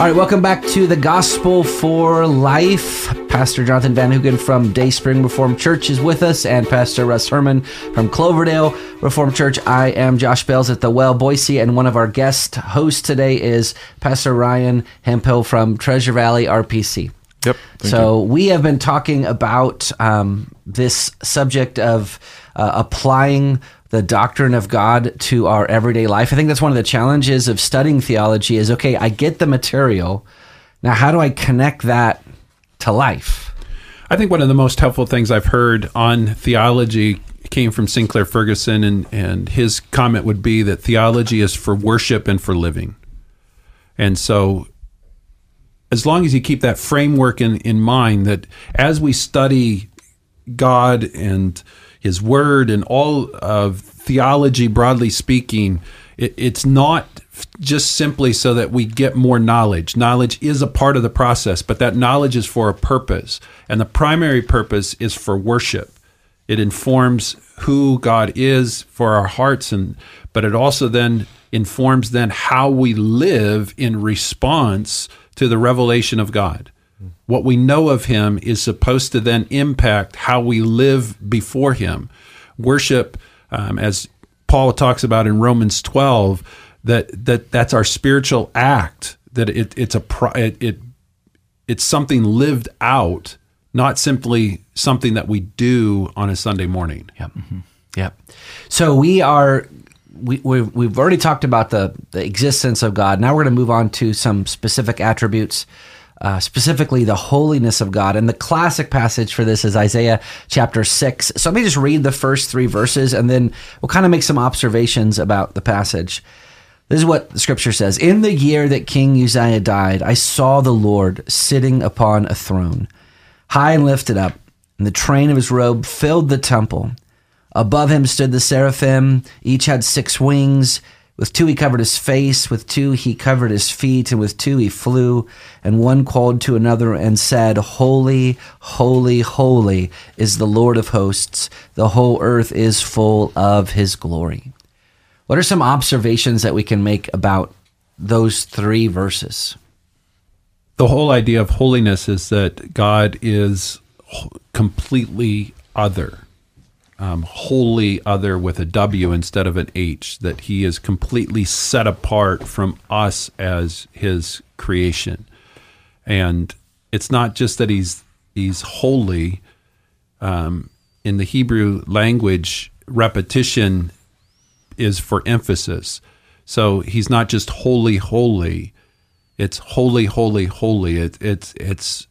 All right, welcome back to the Gospel for Life. Pastor Jonathan Van Hugen from Dayspring Reformed Church is with us, and Pastor Russ Herman from Cloverdale Reformed Church. I am Josh Bales at the Well Boise, and one of our guest hosts today is Pastor Ryan Hempel from Treasure Valley RPC. Yep. So we have been talking about um, this subject of uh, applying the doctrine of God to our everyday life. I think that's one of the challenges of studying theology is okay, I get the material. Now, how do I connect that to life? I think one of the most helpful things I've heard on theology came from Sinclair Ferguson, and, and his comment would be that theology is for worship and for living. And so, as long as you keep that framework in, in mind, that as we study God and his word and all of theology, broadly speaking, it, it's not just simply so that we get more knowledge. Knowledge is a part of the process, but that knowledge is for a purpose. And the primary purpose is for worship. It informs who God is for our hearts and but it also then informs then how we live in response to the revelation of God. What we know of him is supposed to then impact how we live before him. Worship, um, as Paul talks about in Romans 12, that, that that's our spiritual act, that it, it's, a, it, it, it's something lived out, not simply something that we do on a Sunday morning. Yep. Mm-hmm. Yep. So we are we, we've, we've already talked about the, the existence of God. Now we're going to move on to some specific attributes uh, specifically the holiness of God. And the classic passage for this is Isaiah chapter 6. So let me just read the first three verses and then we'll kind of make some observations about the passage. This is what the scripture says In the year that King Uzziah died, I saw the Lord sitting upon a throne, high and lifted up, and the train of his robe filled the temple. Above him stood the seraphim, each had six wings. With two he covered his face, with two he covered his feet, and with two he flew. And one called to another and said, Holy, holy, holy is the Lord of hosts. The whole earth is full of his glory. What are some observations that we can make about those three verses? The whole idea of holiness is that God is completely other um, wholly other with a W instead of an H, that he is completely set apart from us as his creation. And it's not just that he's he's holy. Um, in the Hebrew language, repetition is for emphasis. So he's not just holy, holy. It's holy, holy, holy. It, it's it's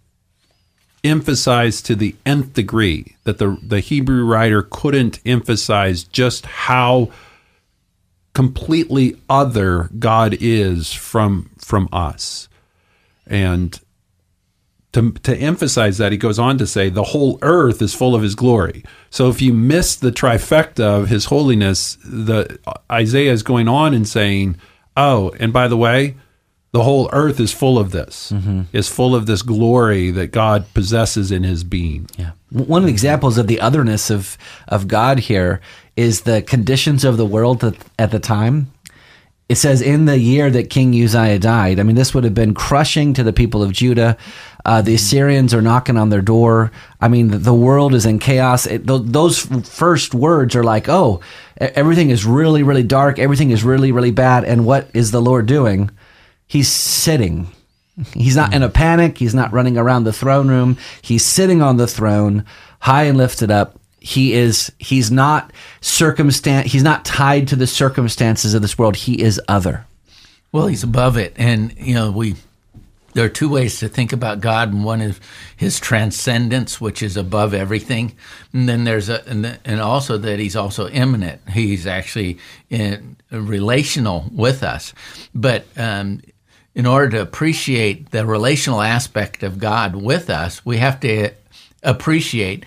emphasized to the nth degree that the the Hebrew writer couldn't emphasize just how completely other God is from from us. And to, to emphasize that, he goes on to say, the whole earth is full of his glory. So if you miss the trifecta of his holiness, the Isaiah is going on and saying, oh, and by the way, the whole earth is full of this. Mm-hmm. is full of this glory that god possesses in his being. Yeah. One of the examples of the otherness of of god here is the conditions of the world at the time. It says in the year that king uzziah died i mean this would have been crushing to the people of judah. Uh, the assyrians are knocking on their door. I mean the world is in chaos. It, th- those first words are like oh everything is really really dark. Everything is really really bad. And what is the lord doing he's sitting. He's not in a panic. He's not running around the throne room. He's sitting on the throne, high and lifted up. He is, he's not circumstance, he's not tied to the circumstances of this world. He is other. Well, he's above it. And, you know, we, there are two ways to think about God, and one is his transcendence, which is above everything, and then there's a and, the, and also that he's also immanent. He's actually in, relational with us, but um, in order to appreciate the relational aspect of God with us, we have to appreciate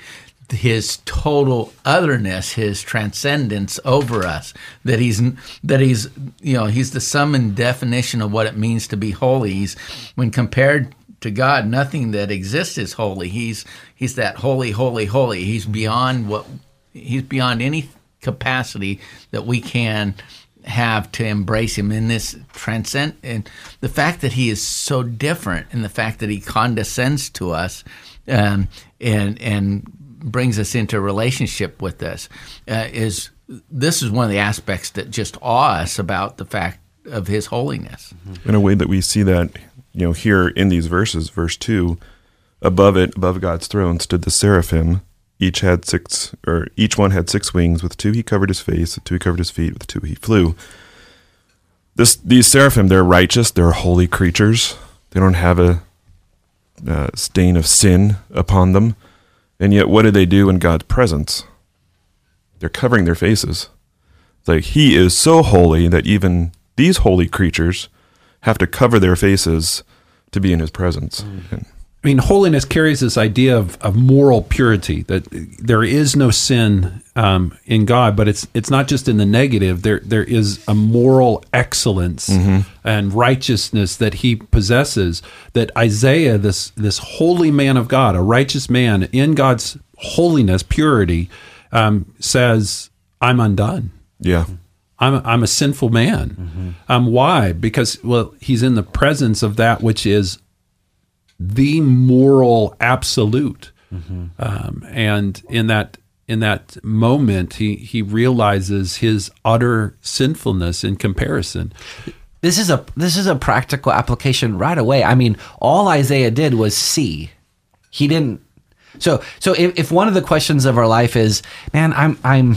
his total otherness, his transcendence over us. That he's that he's you know he's the sum and definition of what it means to be holy. He's when compared to God, nothing that exists is holy. He's he's that holy, holy, holy. He's beyond what he's beyond any capacity that we can have to embrace him in this transcend and the fact that he is so different and the fact that he condescends to us um, and and brings us into relationship with us uh, is this is one of the aspects that just awe us about the fact of his holiness. In a way that we see that you know here in these verses verse 2 above it above god's throne stood the seraphim each had six or each one had six wings. With two he covered his face. With two he covered his feet. With two he flew. This these seraphim they're righteous. They're holy creatures. They don't have a, uh stain of sin upon them. And yet what do they do in god's presence? They're covering their faces. It's like he is so holy that even these holy creatures have to cover their faces to be in his presence. And, I mean, holiness carries this idea of, of moral purity that there is no sin um, in God, but it's it's not just in the negative. There there is a moral excellence and righteousness that He possesses. That Isaiah, this this holy man of God, a righteous man in God's holiness, purity, um, says, "I'm undone." yeah I'm a, I'm a sinful man. Um, why? Because well, he's in the presence of that which is the moral absolute, um, and in that in that moment, he he realizes his utter sinfulness in comparison. this is a this is a practical application right away. I mean, all Isaiah did was see. He didn't. So so if, if one of the questions of our life is, man, I'm I'm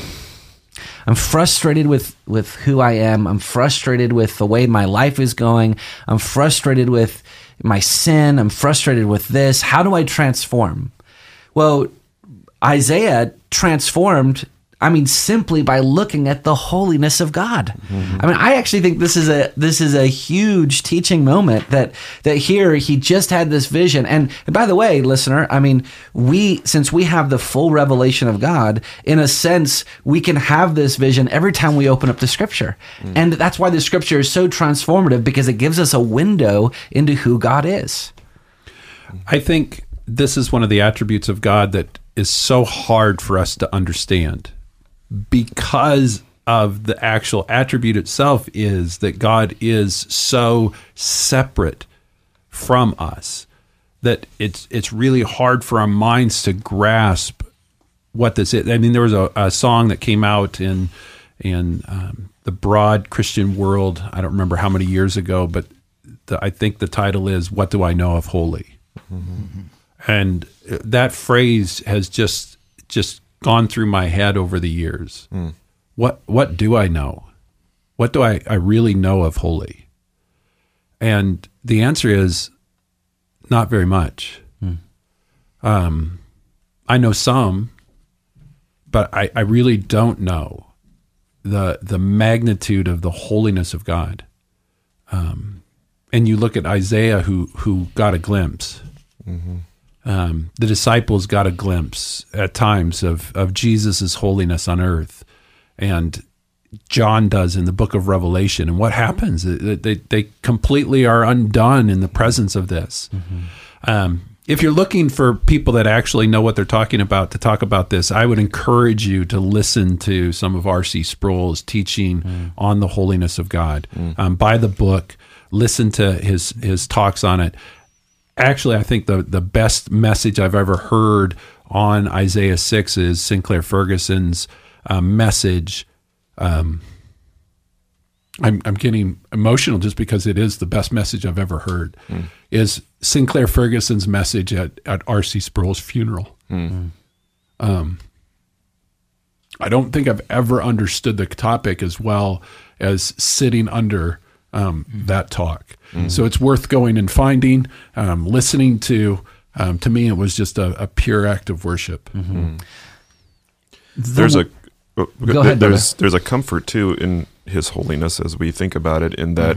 I'm frustrated with with who I am. I'm frustrated with the way my life is going. I'm frustrated with my sin. I'm frustrated with this. How do I transform? Well, Isaiah transformed. I mean, simply by looking at the holiness of God. Mm-hmm. I mean, I actually think this is a this is a huge teaching moment that that here he just had this vision. And, and by the way, listener, I mean, we since we have the full revelation of God, in a sense, we can have this vision every time we open up the Scripture, mm. and that's why the Scripture is so transformative because it gives us a window into who God is. I think this is one of the attributes of God that is so hard for us to understand because of the actual attribute itself is that God is so separate from us that it's it's really hard for our minds to grasp what this is. I mean, there was a, a song that came out in in um, the broad Christian world. I don't remember how many years ago, but the, I think the title is "What Do I Know of Holy." and that phrase has just just gone through my head over the years. What what do I know? What do I, I really know of holy? And the answer is not very much. Um, I know some, but I, I really don't know the the magnitude of the holiness of God. Um, and you look at Isaiah, who who got a glimpse. Um, the disciples got a glimpse at times of of Jesus's holiness on earth, and John does in the book of Revelation. And what happens? They they, they completely are undone in the presence of this. Um, if you're looking for people that actually know what they're talking about to talk about this, I would encourage you to listen to some of R.C. Sproul's teaching on the holiness of God. Um, buy the book, listen to his his talks on it. Actually, I think the the best message I've ever heard on Isaiah six is Sinclair Ferguson's uh, message. Um, I'm I'm getting emotional just because it is the best message I've ever heard. Is Sinclair Ferguson's message at at R.C. Sproul's funeral? Um, I don't think I've ever understood the topic as well as sitting under um, that talk. So it's worth going and finding, um, listening to. Um, to me, it was just a, a pure act of worship. there's a oh, Go ahead, there's there's a comfort too in his holiness as we think about it in that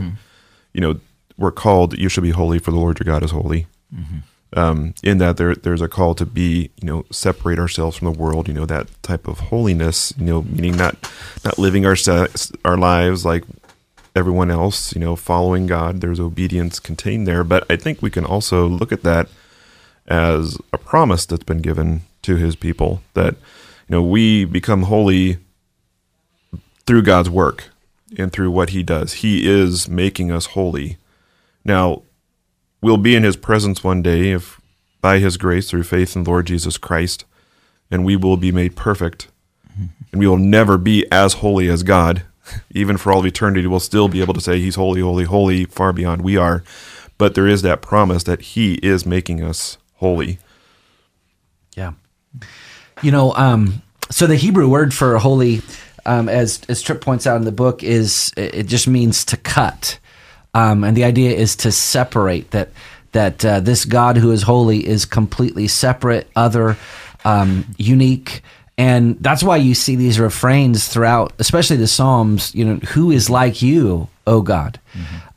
you know we're called you should be holy for the lord your god is holy. Um, in that there there's a call to be you know separate ourselves from the world you know that type of holiness you know meaning not not living our se- our lives like everyone else you know following god there's obedience contained there but i think we can also look at that as a promise that's been given to his people that you know we become holy through God's work and through what he does. He is making us holy. Now, we'll be in his presence one day if by his grace through faith in Lord Jesus Christ, and we will be made perfect. Mm-hmm. And we will never be as holy as God. Even for all of eternity, we'll still be able to say he's holy, holy, holy, far beyond we are. But there is that promise that he is making us holy. Yeah. You know, um, so the Hebrew word for holy, um, as as Tripp points out in the book, is it just means to cut, um, and the idea is to separate. That that uh, this God who is holy is completely separate, other, um, unique. And that's why you see these refrains throughout, especially the Psalms. You know, who is like you, O God?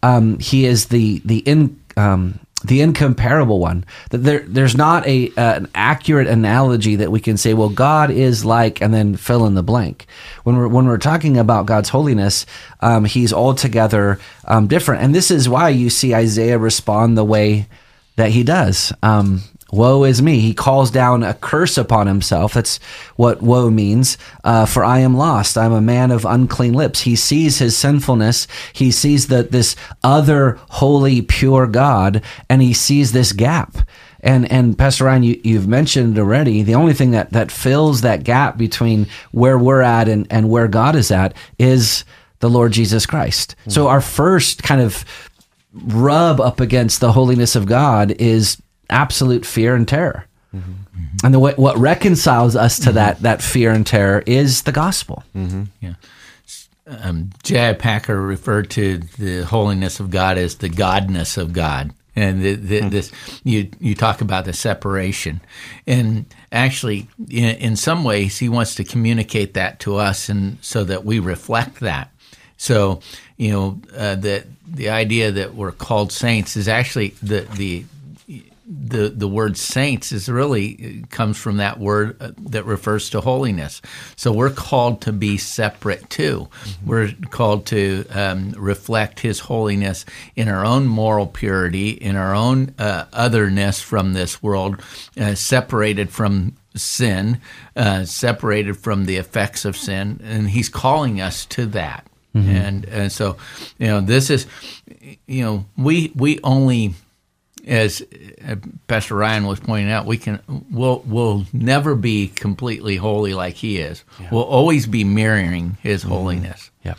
Um, he is the the in um, the incomparable one. That there there's not a uh, an accurate analogy that we can say, well, God is like, and then fill in the blank. When we're when we're talking about God's holiness, um, He's altogether um, different, and this is why you see Isaiah respond the way that he does. Um, Woe is me. He calls down a curse upon himself. That's what woe means. Uh, for I am lost. I'm a man of unclean lips. He sees his sinfulness. He sees that this other holy, pure God, and he sees this gap. And and Pastor Ryan, you, you've mentioned already. The only thing that that fills that gap between where we're at and and where God is at is the Lord Jesus Christ. So our first kind of rub up against the holiness of God is absolute fear and terror. And the way, what reconciles us to that that fear and terror is the gospel. Yeah. Um, J.I. Packer referred to the holiness of God as the godness of God. And the, the, this, you you talk about the separation, and actually, in, in some ways, he wants to communicate that to us, and so that we reflect that. So, you know, uh, the the idea that we're called saints is actually the the the the word saints is really comes from that word uh, that refers to holiness. So we're called to be separate too. We're called to um, reflect His holiness in our own moral purity, in our own uh, otherness from this world, uh, separated from sin, uh, separated from the effects of sin, and He's calling us to that. And and so, you know, this is, you know, we we only as uh, Pastor Ryan was pointing out, we can we'll we'll never be completely holy like he is. We'll always be mirroring his holiness. Yeah.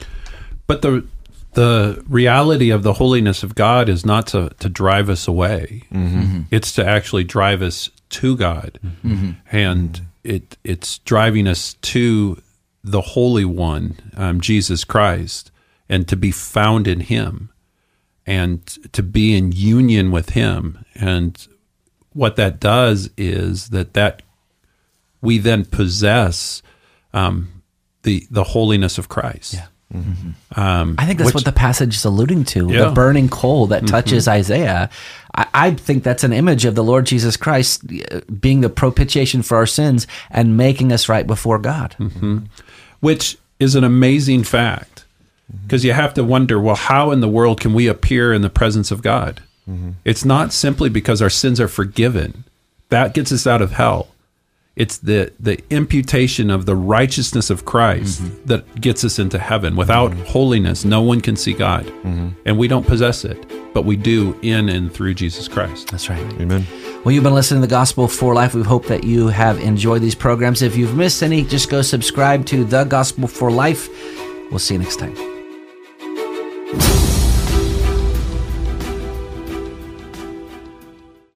But the the reality of the holiness of God is not to, to drive us away. It's to actually drive us to God, and it it's driving us to the Holy One, um, Jesus Christ, and to be found in Him, and to be in union with Him. And what that does is that that we then possess um, the the holiness of Christ. Yeah. Um, I think that's which- what the passage is alluding to. Yeah. The burning coal that touches Isaiah. I, I think that's an image of the Lord Jesus Christ uh, being the propitiation for our sins and making us right before God. which is an amazing fact because you have to wonder well how in the world can we appear in the presence of god mm-hmm. it's not simply because our sins are forgiven that gets us out of hell it's the the imputation of the righteousness of christ mm-hmm. that gets us into heaven without mm-hmm. holiness no one can see god and we don't possess it but we do in and through jesus christ That's right. Amen. Well, you've been listening to the Gospel for Life. We hope that you have enjoyed these programs. If you've missed any, just go subscribe to the Gospel for Life. We'll see you next time.